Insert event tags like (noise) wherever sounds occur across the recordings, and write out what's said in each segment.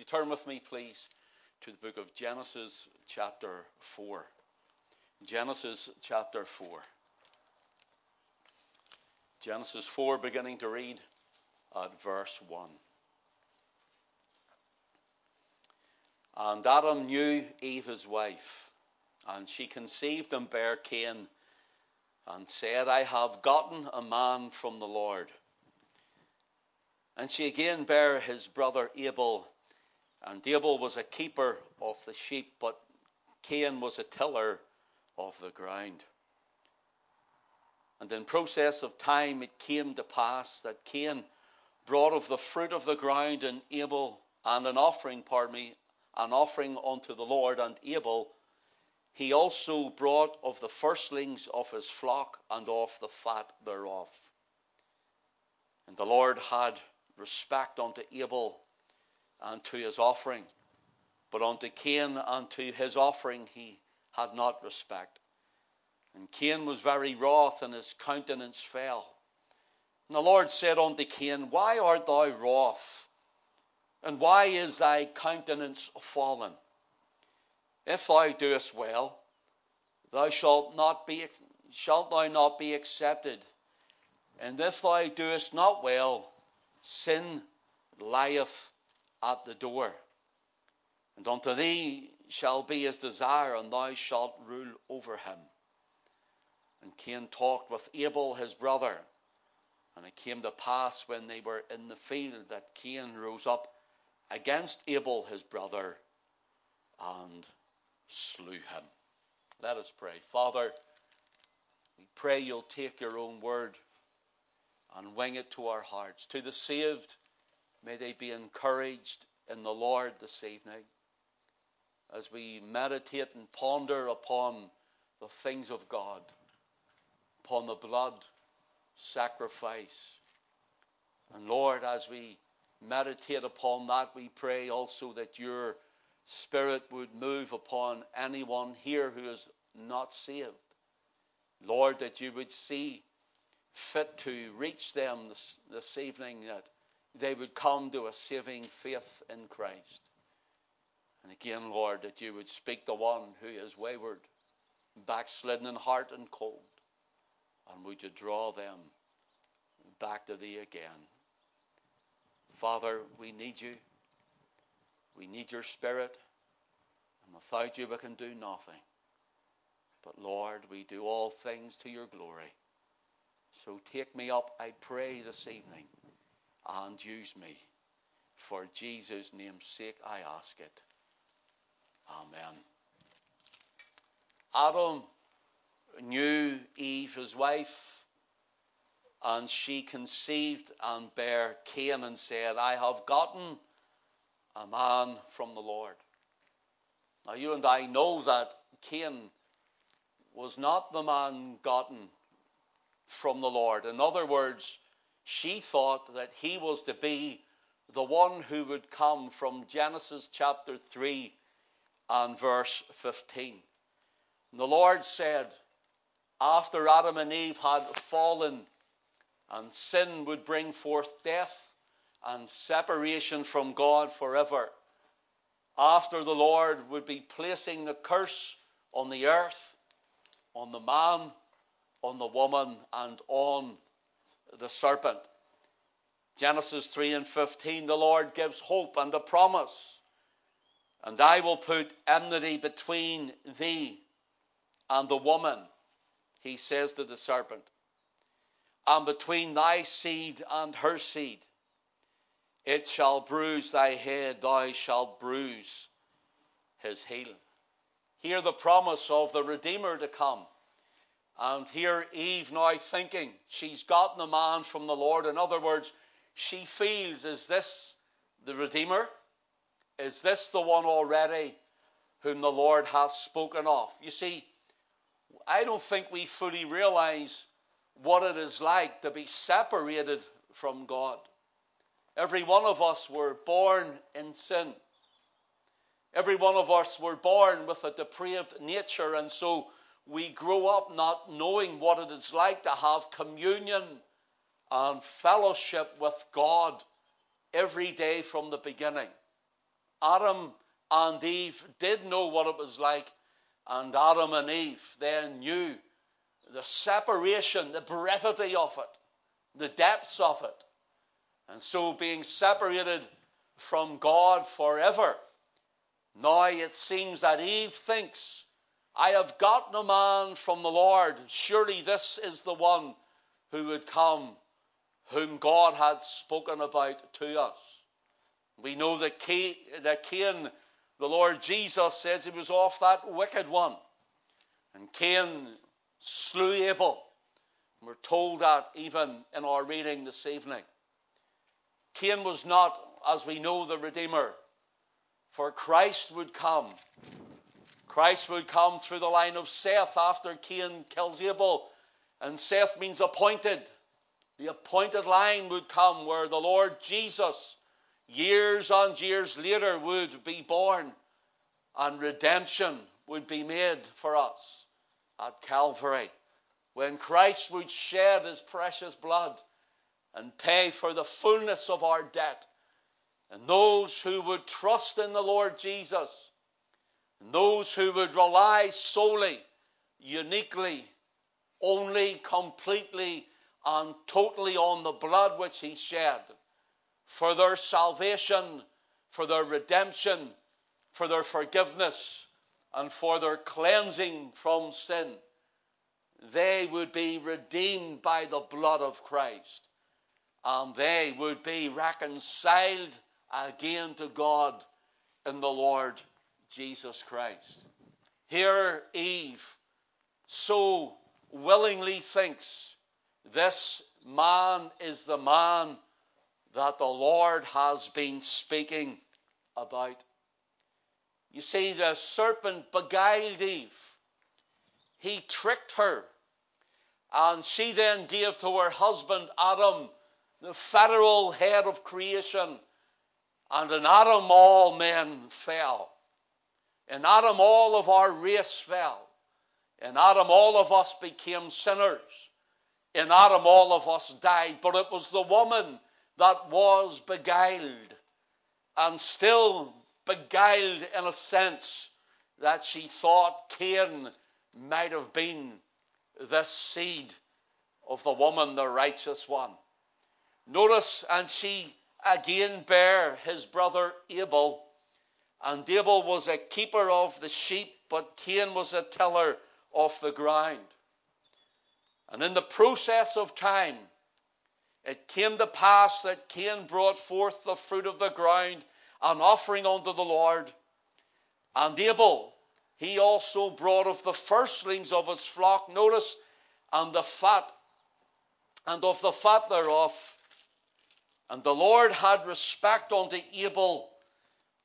you turn with me, please, to the book of Genesis, chapter 4. Genesis, chapter 4. Genesis 4, beginning to read at verse 1. And Adam knew Eve his wife, and she conceived and bare Cain, and said, I have gotten a man from the Lord. And she again bare his brother Abel, and Abel was a keeper of the sheep, but Cain was a tiller of the ground. And in process of time it came to pass that Cain brought of the fruit of the ground and Abel and an offering, pardon me, an offering unto the Lord, and Abel he also brought of the firstlings of his flock and of the fat thereof. And the Lord had respect unto Abel and to his offering, but unto Cain and to his offering he had not respect. And Cain was very wroth, and his countenance fell. And the Lord said unto Cain, Why art thou wroth? And why is thy countenance fallen? If thou doest well, thou shalt not be shalt thou not be accepted. And if thou doest not well, sin lieth at the door. And unto thee shall be his desire, and thou shalt rule over him. And Cain talked with Abel his brother. And it came to pass when they were in the field that Cain rose up against Abel his brother and slew him. Let us pray. Father, we pray you'll take your own word and wing it to our hearts. To the saved, may they be encouraged in the Lord this evening as we meditate and ponder upon the things of God, upon the blood sacrifice. And Lord, as we meditate upon that, we pray also that your Spirit would move upon anyone here who is not saved. Lord, that you would see fit to reach them this, this evening, that they would come to a saving faith in Christ. And again, Lord, that you would speak to one who is wayward, backslidden in heart and cold, and would you draw them back to thee again. Father, we need you. We need your spirit. And without you, we can do nothing. But Lord, we do all things to your glory. So take me up, I pray, this evening and use me. For Jesus' name's sake, I ask it. Amen. Adam knew Eve, his wife, and she conceived and bare Cain and said, I have gotten a man from the Lord. Now, you and I know that Cain was not the man gotten from the Lord. In other words, she thought that he was to be the one who would come from Genesis chapter 3 and verse 15. And the Lord said, after Adam and Eve had fallen, and sin would bring forth death and separation from God forever, after the Lord would be placing the curse on the earth, on the man, on the woman, and on the serpent. Genesis 3 and 15, the Lord gives hope and a promise. And I will put enmity between thee and the woman, he says to the serpent, and between thy seed and her seed. It shall bruise thy head, thou shalt bruise his heel. Hear the promise of the Redeemer to come. And here Eve now thinking she's gotten a man from the Lord. In other words, she feels, is this the Redeemer? Is this the one already whom the Lord hath spoken of? You see, I don't think we fully realize what it is like to be separated from God. Every one of us were born in sin. Every one of us were born with a depraved nature, and so we grow up not knowing what it is like to have communion and fellowship with God every day from the beginning. Adam and Eve did know what it was like, and Adam and Eve then knew the separation, the brevity of it, the depths of it. And so being separated from God forever, now it seems that Eve thinks, I have gotten a man from the Lord. Surely this is the one who would come, whom God had spoken about to us. We know that Cain, the Lord Jesus says he was off that wicked one. And Cain slew Abel. We're told that even in our reading this evening. Cain was not, as we know, the Redeemer, for Christ would come. Christ would come through the line of Seth after Cain kills Abel. And Seth means appointed. The appointed line would come where the Lord Jesus, years and years later, would be born and redemption would be made for us at Calvary. When Christ would shed his precious blood and pay for the fullness of our debt. And those who would trust in the Lord Jesus, and those who would rely solely, uniquely, only, completely, and totally on the blood which he shed for their salvation, for their redemption, for their forgiveness, and for their cleansing from sin, they would be redeemed by the blood of Christ. And they would be reconciled again to God in the Lord Jesus Christ. Here, Eve so willingly thinks this man is the man that the Lord has been speaking about. You see, the serpent beguiled Eve. He tricked her. And she then gave to her husband Adam, the federal head of creation. And in Adam, all men fell. In Adam, all of our race fell. In Adam, all of us became sinners. In Adam, all of us died. But it was the woman that was beguiled and still beguiled in a sense that she thought Cain might have been the seed of the woman, the righteous one. Notice, and she again bare his brother Abel. And Abel was a keeper of the sheep, but Cain was a tiller of the ground. And in the process of time, it came to pass that Cain brought forth the fruit of the ground an offering unto the Lord. And Abel, he also brought of the firstlings of his flock, notice, and the fat, and of the fat thereof. And the Lord had respect unto Abel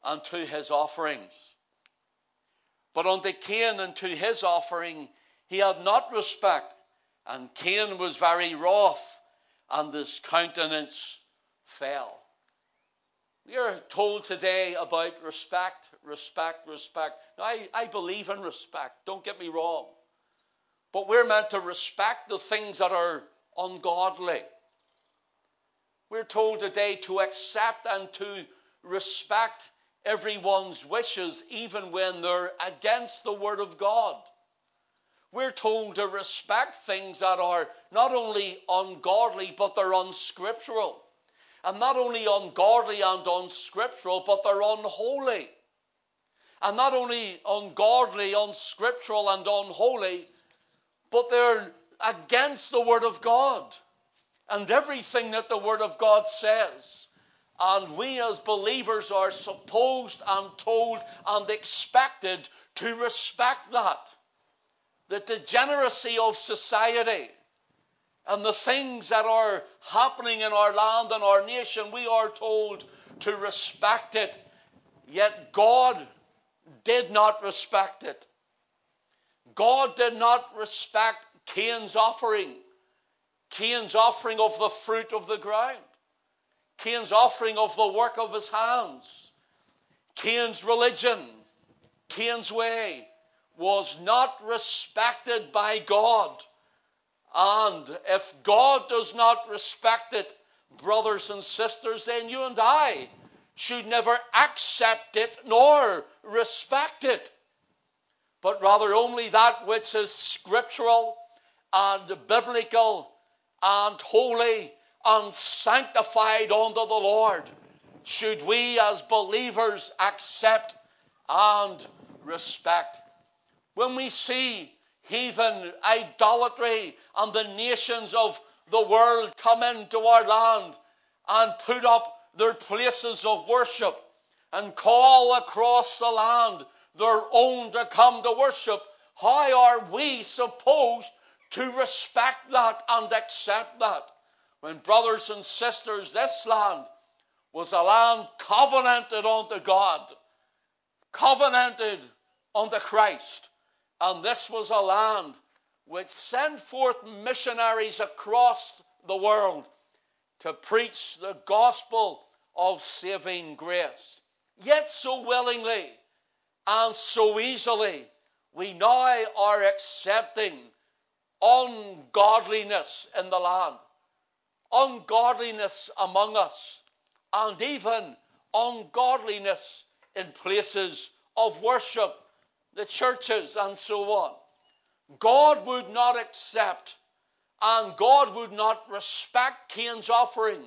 and to his offerings. But unto Cain and to his offering he had not respect, and Cain was very wroth, and his countenance fell. We are told today about respect, respect, respect. Now, I, I believe in respect, don't get me wrong. But we're meant to respect the things that are ungodly. We're told today to accept and to respect everyone's wishes, even when they're against the Word of God. We're told to respect things that are not only ungodly, but they're unscriptural and not only ungodly and unscriptural, but they're unholy. And not only ungodly, unscriptural, and unholy, but they're against the Word of God and everything that the Word of God says. And we as believers are supposed and told and expected to respect that. The degeneracy of society and the things that are happening in our land and our nation, we are told to respect it. Yet God did not respect it. God did not respect Cain's offering. Cain's offering of the fruit of the ground. Cain's offering of the work of his hands. Cain's religion. Cain's way was not respected by God. And if God does not respect it, brothers and sisters, then you and I should never accept it nor respect it, but rather only that which is scriptural and biblical and holy and sanctified unto the Lord should we as believers accept and respect. When we see heathen idolatry and the nations of the world come into our land and put up their places of worship and call across the land their own to come to worship, how are we supposed to respect that and accept that? When, brothers and sisters, this land was a land covenanted unto God, covenanted unto Christ, and this was a land which sent forth missionaries across the world to preach the gospel of saving grace. Yet so willingly and so easily, we now are accepting ungodliness in the land, ungodliness among us, and even ungodliness in places of worship, the churches, and so on. God would not accept and God would not respect Cain's offering.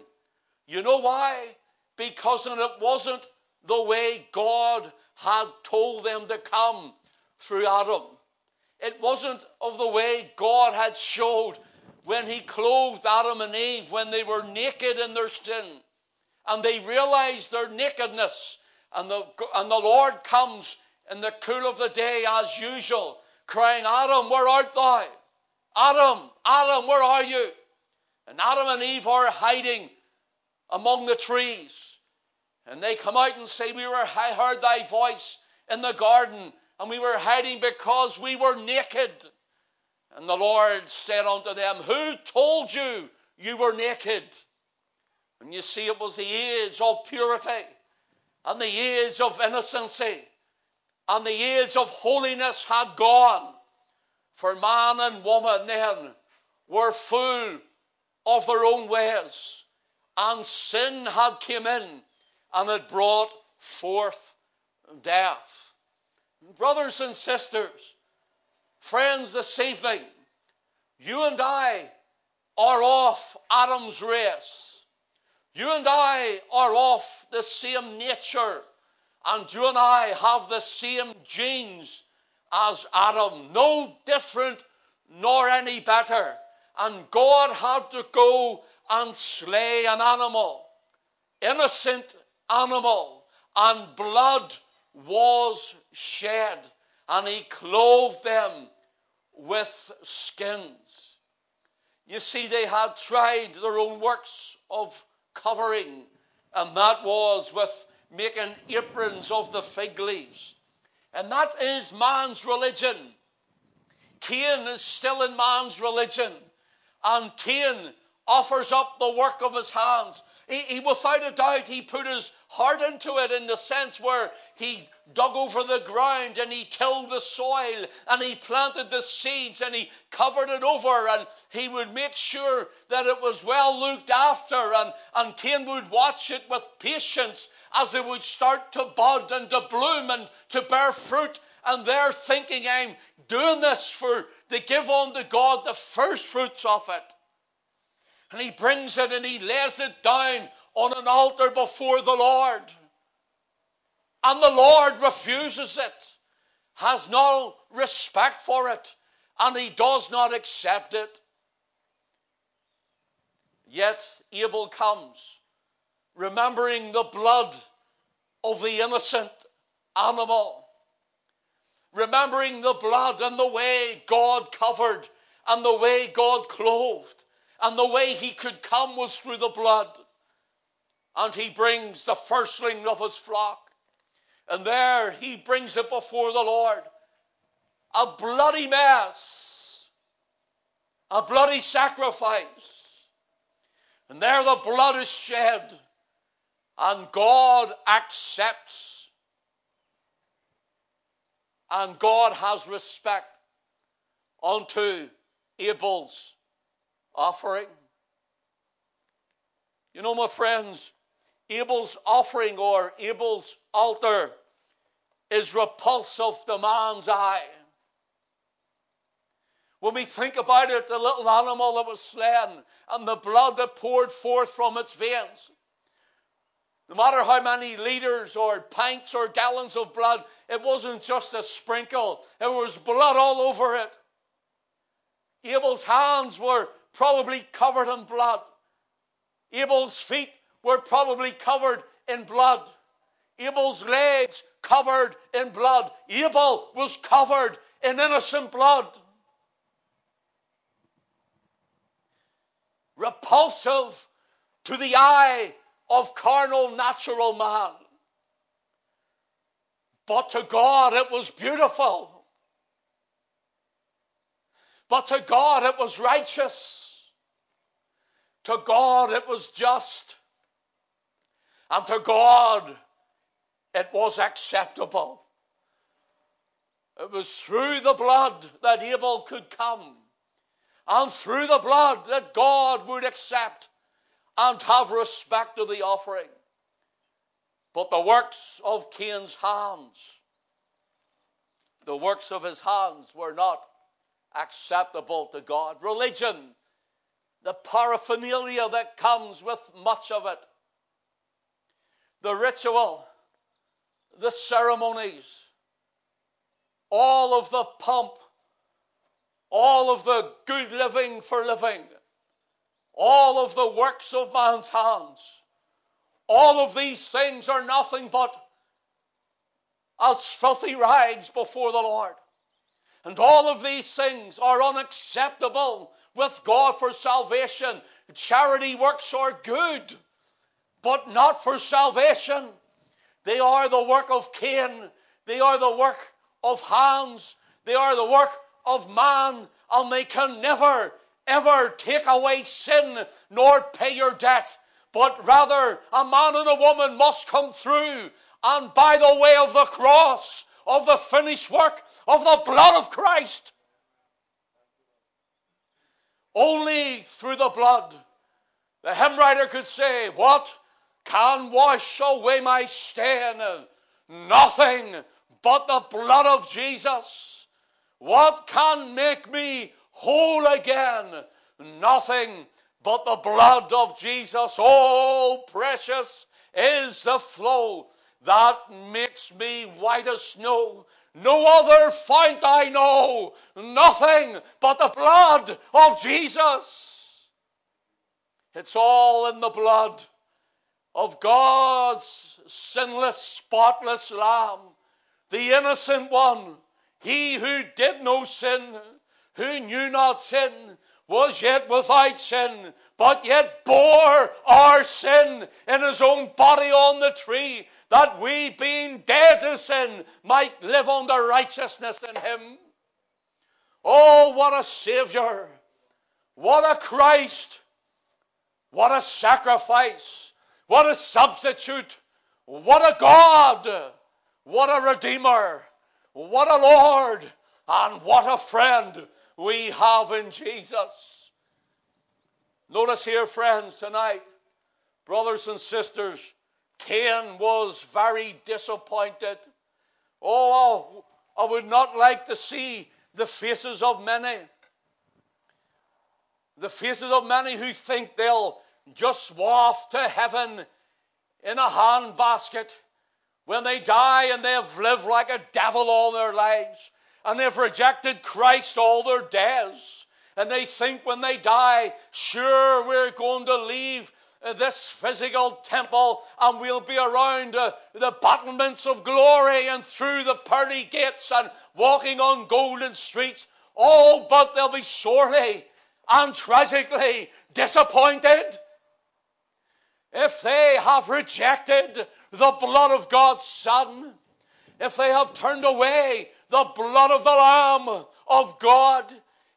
You know why? Because it wasn't the way God had told them to come through Adam. It wasn't of the way God had showed when He clothed Adam and Eve when they were naked in their sin. And they realized their nakedness. And the, and the Lord comes in the cool of the day as usual, crying, Adam, where art thou? Adam, Adam, where are you? And Adam and Eve are hiding among the trees. And they come out and say, We were, I heard thy voice in the garden, and we were hiding because we were naked. And the Lord said unto them, Who told you you were naked? And you see, it was the age of purity, and the age of innocency, and the age of holiness had gone. For man and woman then were full of their own ways, and sin had come in and it brought forth death. Brothers and sisters, friends, this evening, you and I are off Adam's race. You and I are off the same nature, and you and I have the same genes as Adam, no different nor any better. And God had to go and slay an animal, innocent animal, and blood was shed, and he clothed them with skins. You see, they had tried their own works of covering, and that was with making aprons of the fig leaves. And that is man's religion. Cain is still in man's religion. And Cain offers up the work of his hands. He, he, without a doubt, he put his heart into it in the sense where he dug over the ground and he tilled the soil and he planted the seeds and he covered it over and he would make sure that it was well looked after and, and Cain would watch it with patience as it would start to bud and to bloom and to bear fruit. And they're thinking, I'm doing this for to give unto God the first fruits of it. And he brings it and he lays it down on an altar before the Lord. And the Lord refuses it, has no respect for it, and he does not accept it. Yet Abel comes remembering the blood of the innocent animal, remembering the blood and the way God covered and the way God clothed and the way he could come was through the blood. And he brings the firstling of his flock. And there he brings it before the Lord. A bloody mess. A bloody sacrifice. And there the blood is shed. And God accepts. And God has respect unto Abel's offering. You know, my friends, Abel's offering or Abel's altar is repulsive to man's eye. When we think about it, the little animal that was slain and the blood that poured forth from its veins, no matter how many liters or pints or gallons of blood, it wasn't just a sprinkle, it was blood all over it. Abel's hands were probably covered in blood. Abel's feet were probably covered in blood. Abel's legs covered in blood. Abel was covered in innocent blood. Repulsive to the eye of carnal, natural man. But to God it was beautiful. But to God it was righteous. To God it was just. And to God it was acceptable. It was through the blood that Abel could come, and through the blood that God would accept and have respect to the offering. But the works of Cain's hands, the works of his hands were not acceptable to God. Religion, the paraphernalia that comes with much of it, the ritual, the ceremonies, all of the pomp, all of the good living for living, all of the works of man's hands, all of these things are nothing but as filthy rags before the Lord. And all of these things are unacceptable with God for salvation. Charity works are good, but not for salvation. They are the work of Cain. They are the work of hands. They are the work of man, and they can never, ever take away sin nor pay your debt. But rather, a man and a woman must come through, and by the way of the cross, of the finished work of the blood of Christ. Only through the blood. The hymn writer could say, What can wash away my stain? Nothing but the blood of Jesus. What can make me whole again? Nothing but the blood of Jesus. Oh, precious is the flow that makes me white as snow. No other fount I know, nothing but the blood of Jesus. It's all in the blood of God's sinless, spotless Lamb, the innocent one, he who did no sin, who knew not sin, was yet without sin, but yet bore our sin in his own body on the tree, that we, being dead to sin, might live unto righteousness in him. Oh, what a Savior! What a Christ! What a sacrifice! What a substitute! What a God! What a Redeemer! What a Lord! And what a friend we have in Jesus. Notice here, friends, tonight, brothers and sisters, Cain was very disappointed. Oh, I would not like to see the faces of many. The faces of many who think they'll just waft to heaven in a handbasket when they die and they have lived like a devil all their lives and they've rejected Christ all their days. And they think when they die, sure, we're going to leave this physical temple and we'll be around uh, the battlements of glory and through the pearly gates and walking on golden streets. Oh, but they'll be sorely and tragically disappointed if they have rejected the blood of God's Son, if they have turned away the blood of the Lamb of God,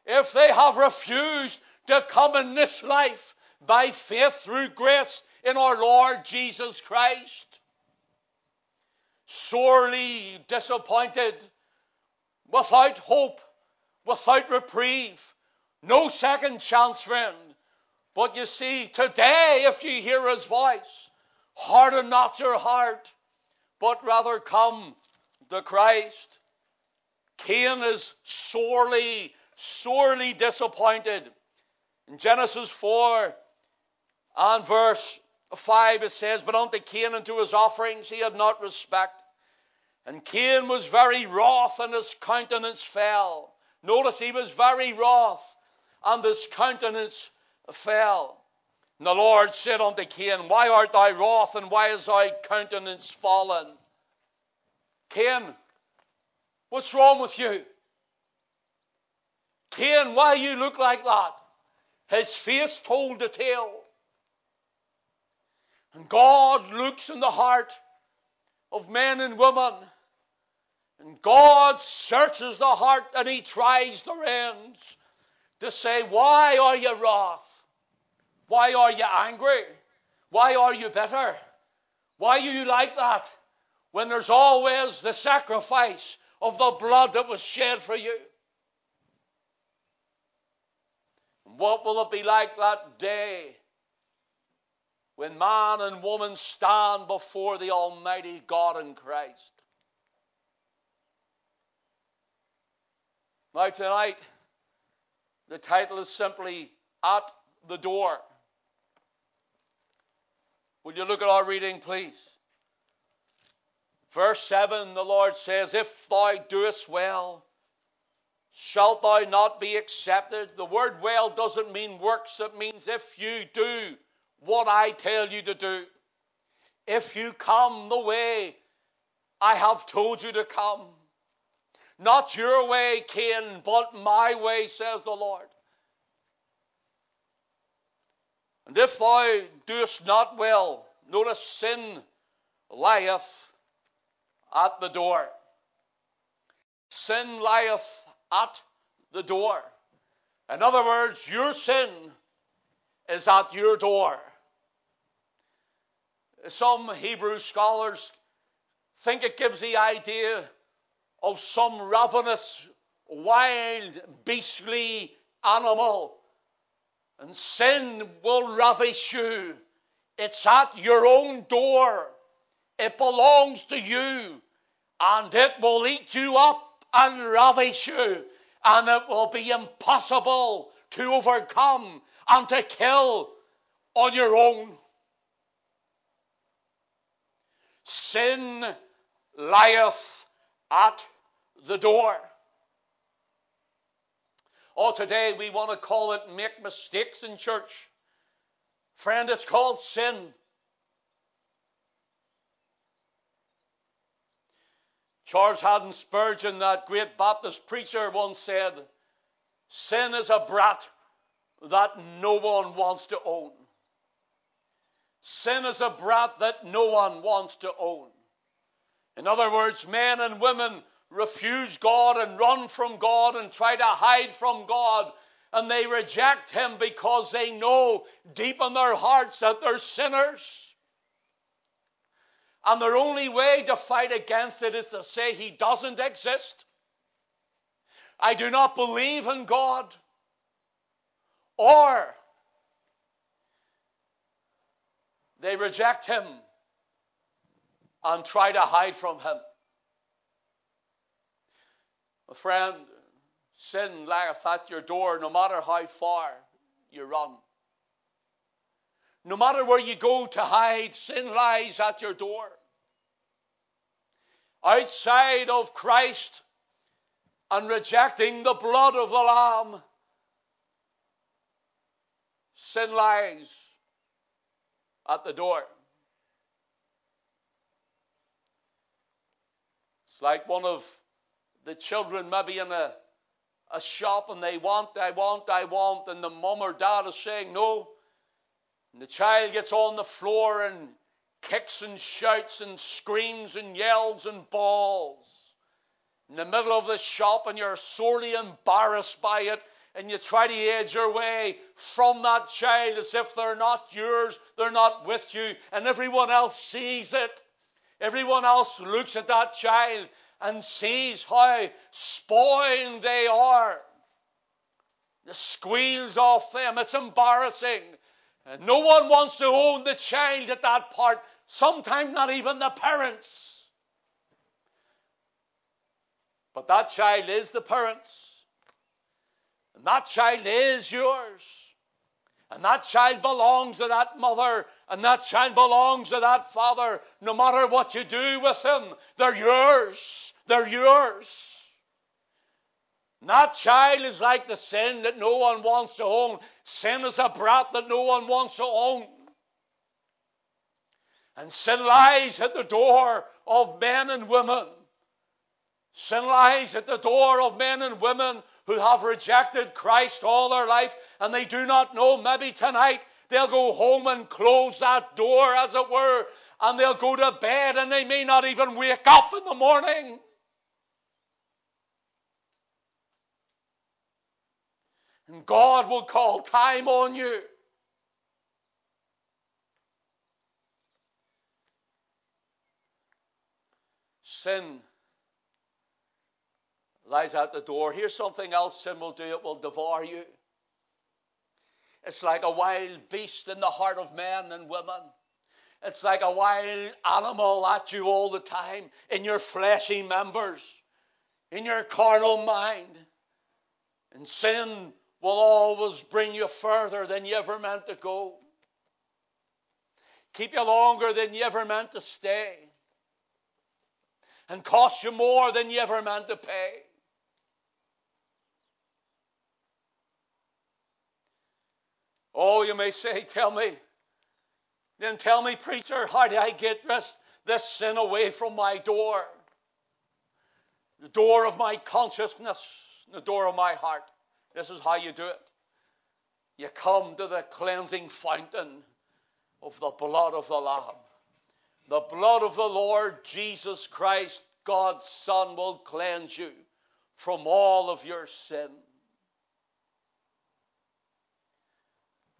if they have refused to come in this life by faith through grace in our Lord Jesus Christ. Sorely disappointed, without hope, without reprieve, no second chance, friend. But you see, today, if you hear his voice, Harden not your heart, but rather come to Christ. Cain is sorely, sorely disappointed. In Genesis 4 and verse 5 it says, But unto Cain and to his offerings he had not respect. And Cain was very wroth, and his countenance fell. Notice he was very wroth, and his countenance fell. And the Lord said unto Cain, Why art thou wroth, and why is thy countenance fallen? Cain, what's wrong with you? Cain, why you look like that? His face told the tale. And God looks in the heart of men and women. And God searches the heart and He tries the ends to say, Why are you wroth? Why are you angry? Why are you bitter? Why are you like that? When there's always the sacrifice of the blood that was shed for you. What will it be like that day when man and woman stand before the Almighty God in Christ? Now, tonight, the title is simply At the Door. Will you look at our reading, please? Verse 7, the Lord says, If thou doest well, shalt thou not be accepted? The word well doesn't mean works, it means if you do what I tell you to do, if you come the way I have told you to come. Not your way, Cain, but my way, says the Lord. And if thou doest not well, notice sin lieth at the door. Sin lieth at the door. In other words, your sin is at your door. Some Hebrew scholars think it gives the idea of some ravenous, wild, beastly animal. And sin will ravish you. It's at your own door. It belongs to you. And it will eat you up and ravish you, and it will be impossible to overcome and to kill on your own. Sin lieth at the door. Oh, today we want to call it make mistakes in church. Friend, it's called sin. Charles Haddon Spurgeon, that great Baptist preacher, once said, Sin is a brat that no one wants to own. Sin is a brat that no one wants to own. In other words, men and women refuse God and run from God and try to hide from God. And they reject Him because they know deep in their hearts that they're sinners. And their only way to fight against it is to say he doesn't exist. I do not believe in God. Or they reject him and try to hide from him. Friend, sin lieth at your door no matter how far you run. No matter where you go to hide, sin lies at your door. Outside of Christ and rejecting the blood of the Lamb, sin lies at the door. It's like one of the children maybe in a, a shop and they want, I want, I want, and the mum or dad is saying no. And the child gets on the floor and kicks and shouts and screams and yells and bawls in the middle of the shop and you're sorely embarrassed by it and you try to edge your way from that child as if they're not yours, they're not with you, and everyone else sees it. Everyone else looks at that child and sees how spoiled they are. The squeals off them, it's embarrassing. And no one wants to own the child at that part. Sometimes not even the parents. But that child is the parents. And that child is yours. And that child belongs to that mother, and that child belongs to that father. No matter what you do with them, they're yours. They're yours. That child is like the sin that no one wants to own. Sin is a brat that no one wants to own. And sin lies at the door of men and women. Sin lies at the door of men and women who have rejected Christ all their life and they do not know. Maybe tonight they'll go home and close that door, as it were, and they'll go to bed and they may not even wake up in the morning. And God will call time on you. Sin lies at the door. Here's something else sin will do it will devour you. It's like a wild beast in the heart of men and women. It's like a wild animal at you all the time in your fleshy members, in your carnal mind. And sin will always bring you further than you ever meant to go. Keep you longer than you ever meant to stay. And cost you more than you ever meant to pay. Oh, you may say, tell me. Then tell me, preacher, how do I get this, this sin away from my door? The door of my consciousness, the door of my heart. This is how you do it. You come to the cleansing fountain of the blood of the Lamb. The blood of the Lord Jesus Christ, God's Son, will cleanse you from all of your sin.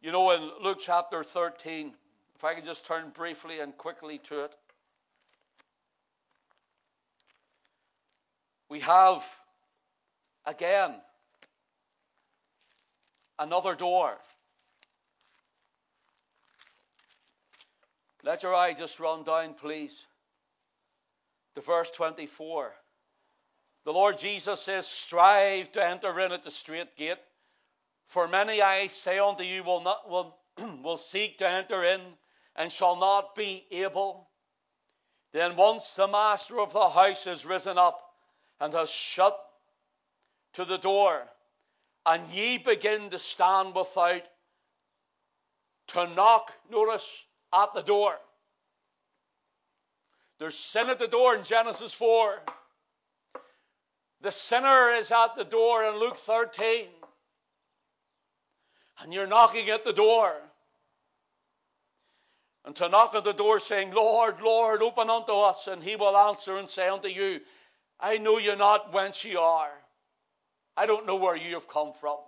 You know, in Luke chapter 13, if I could just turn briefly and quickly to it, we have again another door. Let your eye just run down, please, to verse 24. The Lord Jesus says, Strive to enter in at the straight gate. For many, I say unto you, will, not, will, (clears throat) will seek to enter in and shall not be able. Then once the master of the house has risen up and has shut to the door, and ye begin to stand without to knock, notice, at the door. There's sin at the door in Genesis 4. The sinner is at the door in Luke 13 and you're knocking at the door. And to knock at the door saying, Lord, Lord, open unto us, and he will answer and say unto you, I know you not whence ye are. I don't know where you have come from.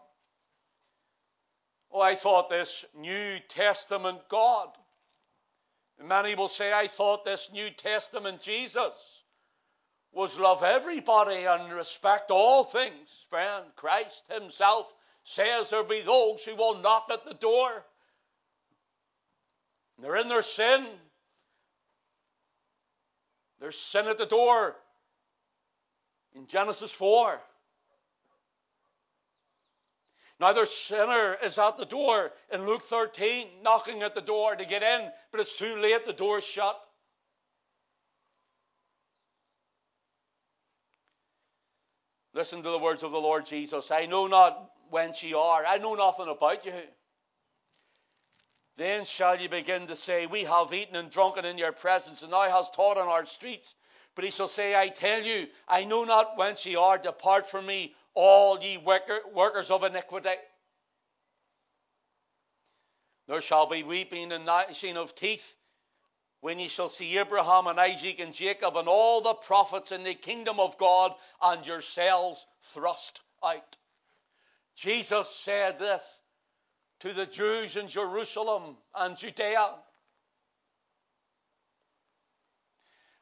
Oh, I thought this New Testament God. Many will say, I thought this New Testament Jesus was love everybody and respect all things. Friend, Christ Himself says there be those who will knock at the door. They're in their sin. There's sin at the door in Genesis 4. Now their sinner is at the door in Luke 13, knocking at the door to get in, but it's too late, the door's shut. Listen to the words of the Lord Jesus. I know not whence ye are. I know nothing about you. Then shall ye begin to say, We have eaten and drunken in your presence, and thou hast taught in our streets. But he shall say, I tell you, I know not whence ye are. Depart from me, all ye worker, workers of iniquity. There shall be weeping and gnashing of teeth when ye shall see Abraham and Isaac and Jacob and all the prophets in the kingdom of God and yourselves thrust out. Jesus said this to the Jews in Jerusalem and Judea.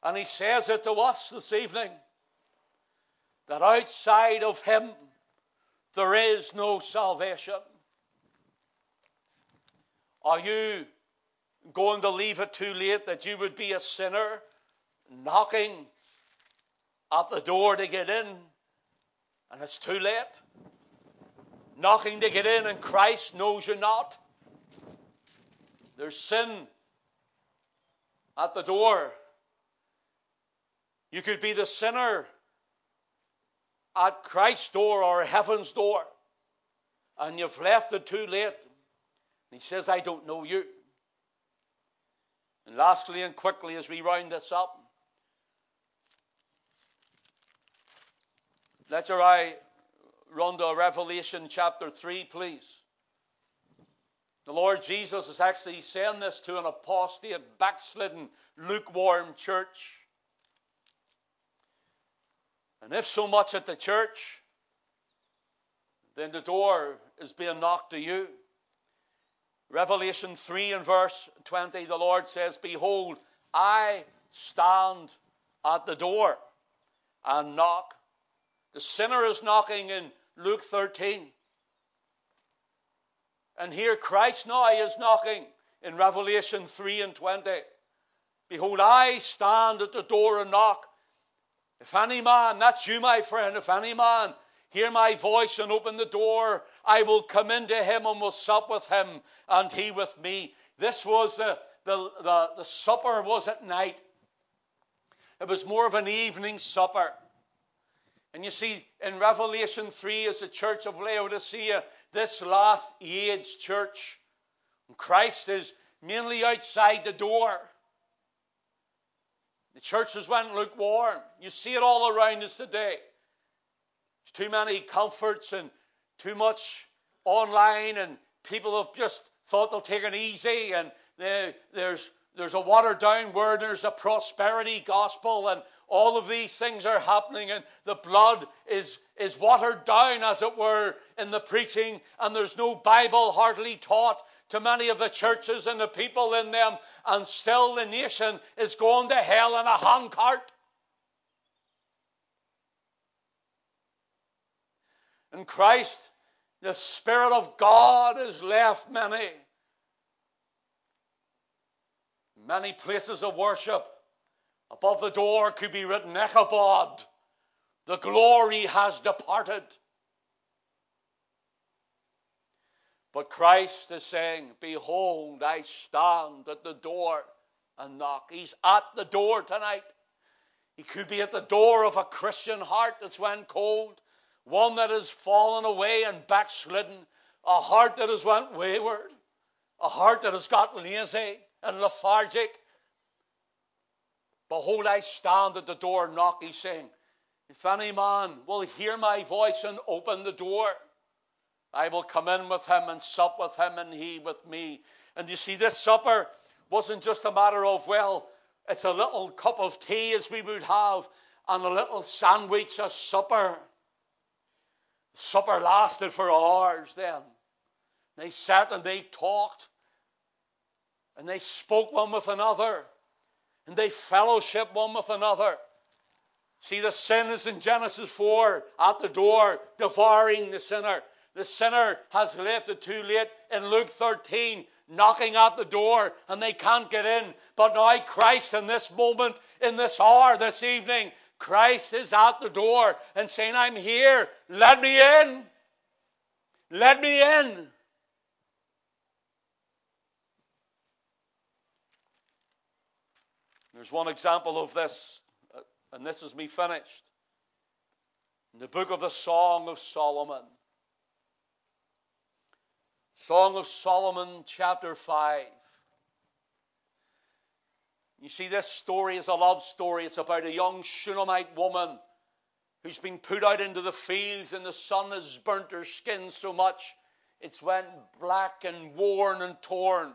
And he says it to us this evening that outside of him there is no salvation. Are you going to leave it too late, that you would be a sinner knocking at the door to get in, and it's too late. Knocking to get in, and Christ knows you not. There's sin at the door. You could be the sinner at Christ's door or heaven's door, and you've left it too late. And he says, I don't know you. And lastly and quickly, as we round this up, let's I run to Revelation chapter 3, please. The Lord Jesus is actually saying this to an apostate, backslidden, lukewarm church. And if so much at the church, then the door is being knocked to you. Revelation 3 and verse 20, the Lord says, Behold, I stand at the door and knock. The sinner is knocking in Luke 13. And here Christ now is knocking in Revelation 3 and 20. Behold, I stand at the door and knock. If any man, that's you, my friend, if any man hear my voice and open the door, I will come into him and will sup with him and he with me. This was the, the, the, the supper was at night. It was more of an evening supper. And you see, in Revelation 3, as the church of Laodicea, this last age church, Christ is mainly outside the door. The churches went lukewarm. You see it all around us today. There's too many comforts and too much online, and people have just thought they'll take it easy, and there's there's a watered down word, there's a prosperity gospel, and all of these things are happening, and the blood is, is watered down, as it were, in the preaching, and there's no Bible hardly taught to many of the churches and the people in them, and still the nation is going to hell in a handcart. In Christ, the Spirit of God has left many. Many places of worship. Above the door could be written Ichabod. The glory has departed. But Christ is saying, Behold, I stand at the door and knock. He's at the door tonight. He could be at the door of a Christian heart that's went cold, one that has fallen away and backslidden, a heart that has went wayward, a heart that has got lazy and lethargic. Behold, I stand at the door and knock, he's saying, If any man will hear my voice and open the door, I will come in with him and sup with him and he with me. And you see, this supper wasn't just a matter of, well, it's a little cup of tea as we would have and a little sandwich, as supper. Supper lasted for hours then. They sat and they talked and they spoke one with another and they fellowship one with another. See, the sin is in Genesis 4 at the door, devouring the sinner. The sinner has left it too late in Luke 13, knocking at the door, and they can't get in. But now, Christ, in this moment, in this hour, this evening, Christ is at the door and saying, I'm here. Let me in. Let me in. There's one example of this, uh, and this is me finished. In the book of the Song of Solomon. Song of Solomon, chapter 5. You see, this story is a love story. It's about a young Shunammite woman who's been put out into the fields and the sun has burnt her skin so much it's went black and worn and torn.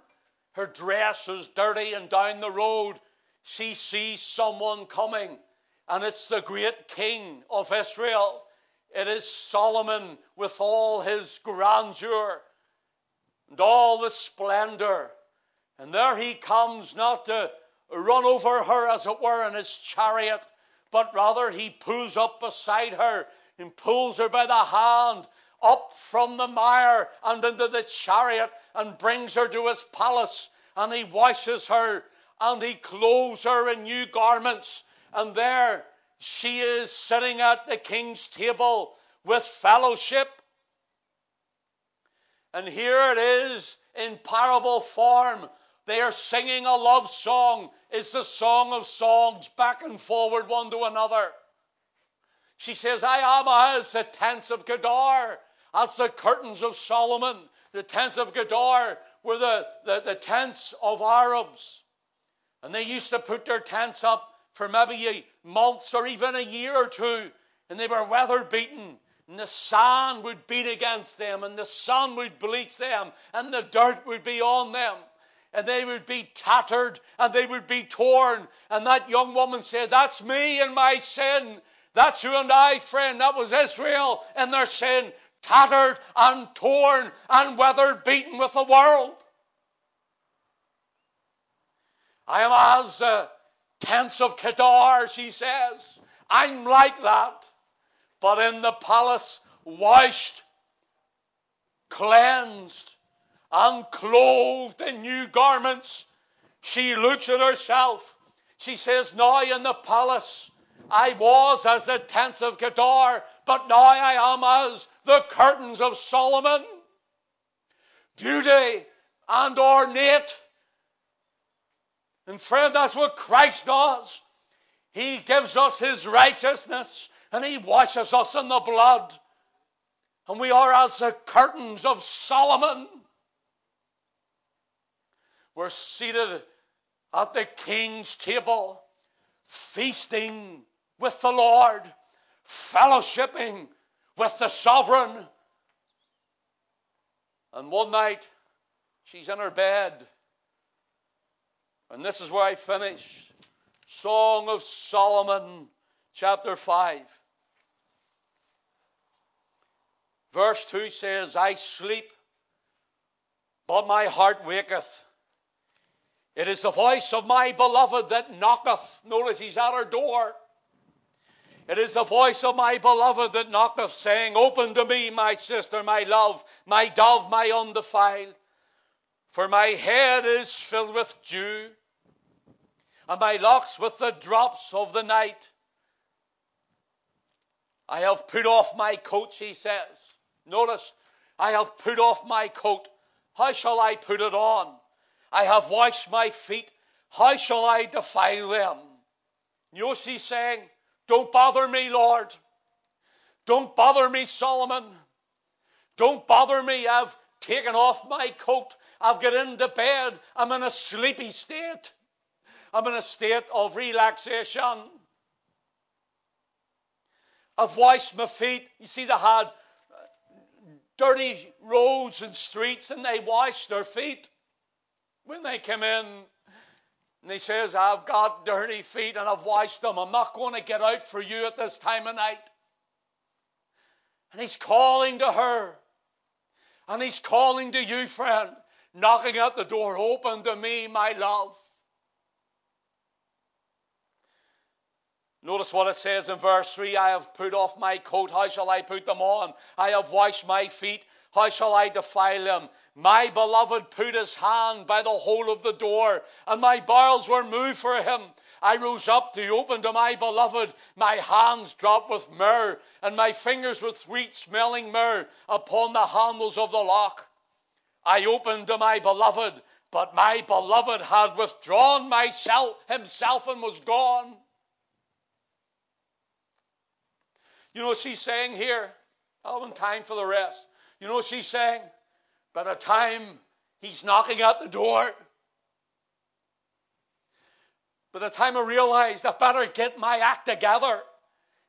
Her dress is dirty and down the road she sees someone coming and it's the great king of Israel. It is Solomon with all his grandeur and all the splendor. And there he comes not to run over her, as it were, in his chariot, but rather he pulls up beside her and pulls her by the hand up from the mire and into the chariot and brings her to his palace. and he washes her and he clothes her in new garments. And there she is sitting at the king's table with fellowship. And here it is in parable form. They are singing a love song. It's the song of songs back and forward one to another. She says, I am as the tents of Kedar, as the curtains of Solomon. The tents of Kedar were the, the, the tents of Arabs. And they used to put their tents up for maybe months or even a year or two. And they were weather beaten. And the sand would beat against them, and the sun would bleach them, and the dirt would be on them. And they would be tattered and they would be torn. And that young woman said, That's me and my sin. That's you and I, friend. That was Israel and their sin. Tattered and torn and weather beaten with the world. I am as the tents of Kedar, she says. I'm like that. But in the palace, washed, cleansed, and clothed in new garments, she looks at herself. She says, Now in the palace, I was as the tents of Kedar, but now I am as the curtains of Solomon. Beauty and ornate and friend, that's what Christ does. He gives us His righteousness and He washes us in the blood. And we are as the curtains of Solomon. We're seated at the king's table, feasting with the Lord, fellowshipping with the sovereign. And one night, she's in her bed and this is where I finish. Song of Solomon, chapter 5. Verse 2 says, I sleep, but my heart waketh. It is the voice of my beloved that knocketh. Notice he's at our door. It is the voice of my beloved that knocketh, saying, Open to me, my sister, my love, my dove, my undefiled. For my head is filled with dew, and my locks with the drops of the night. I have put off my coat, she says. Notice, I have put off my coat. How shall I put it on? I have washed my feet. How shall I defile them? She's saying? Don't bother me, Lord. Don't bother me, Solomon. Don't bother me. I've taken off my coat. I've got into bed. I'm in a sleepy state. I'm in a state of relaxation. I've washed my feet. You see, they had uh, dirty roads and streets, and they washed their feet when they came in. And he says, I've got dirty feet and I've washed them. I'm not going to get out for you at this time of night. And he's calling to her. And he's calling to you, friend knocking at the door, open to me, my love. Notice what it says in verse 3 I have put off my coat, how shall I put them on? I have washed my feet, how shall I defile them? My beloved put his hand by the hole of the door, and my bowels were moved for him. I rose up to open to my beloved. My hands dropped with myrrh, and my fingers with sweet smelling myrrh upon the handles of the lock. I opened to my beloved, but my beloved had withdrawn myself himself and was gone. You know what she's saying here? Oh, I haven't time for the rest. You know what she's saying? By the time he's knocking at the door, by the time I realize I better get my act together.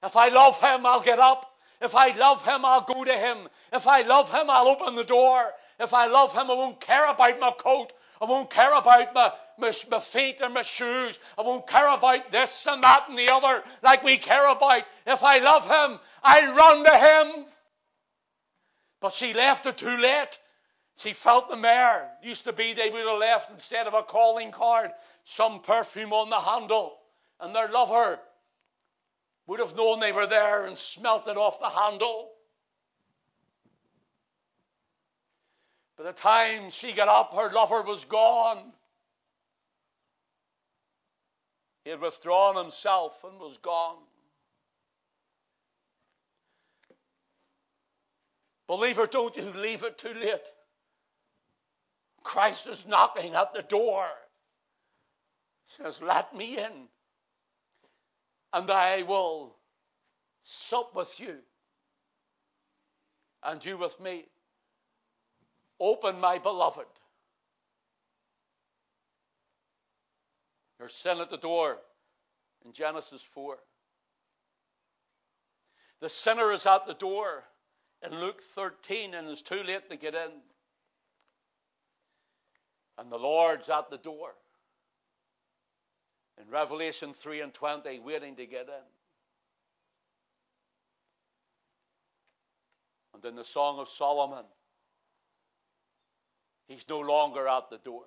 If I love him, I'll get up. If I love him, I'll go to him. If I love him, I'll open the door. If I love him, I won't care about my coat. I won't care about my, my, my, feet and my shoes. I won't care about this and that and the other like we care about. If I love him, I'll run to him. But she left it too late. She felt the mare. Used to be they would have left instead of a calling card some perfume on the handle. And their lover would have known they were there and smelt it off the handle. By the time she got up, her lover was gone. He had withdrawn himself and was gone. Believer, don't you leave it too late. Christ is knocking at the door. Says, Let me in, and I will sup with you, and you with me. Open, my beloved. There's sin at the door in Genesis 4. The sinner is at the door in Luke 13 and it's too late to get in. And the Lord's at the door. In Revelation 3 and 20, waiting to get in. And in the Song of Solomon, he's no longer at the door.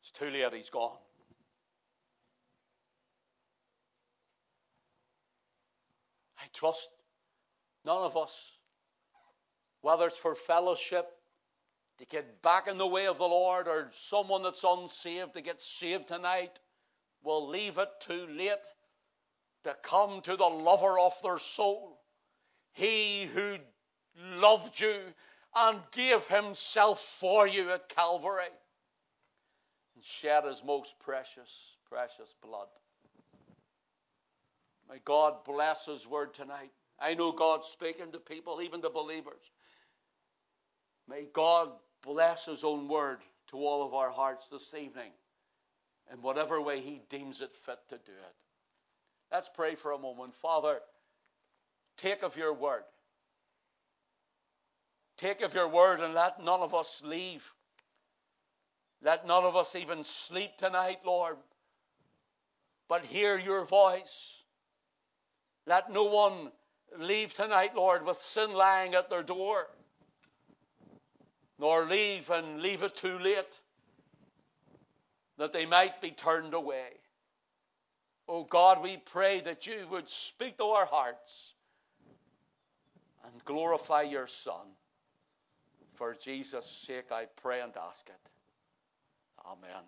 It's too late, he's gone. I trust none of us, whether it's for fellowship, to get back in the way of the Lord, or someone that's unsaved to get saved tonight, will leave it too late to come to the lover of their soul. He who loved you and gave himself for you at Calvary and shed his most precious, precious blood. May God bless his word tonight. I know God's speaking to people, even to believers. May God bless his own word to all of our hearts this evening in whatever way he deems it fit to do it. Let's pray for a moment. Father, take of your word. Take of your word and let none of us leave let none of us even sleep tonight, Lord, but hear your voice. Let no one leave tonight, Lord, with sin lying at their door, nor leave and leave it too late that they might be turned away. Oh God, we pray that you would speak to our hearts and glorify your Son. For Jesus' sake, I pray and ask it. Amen.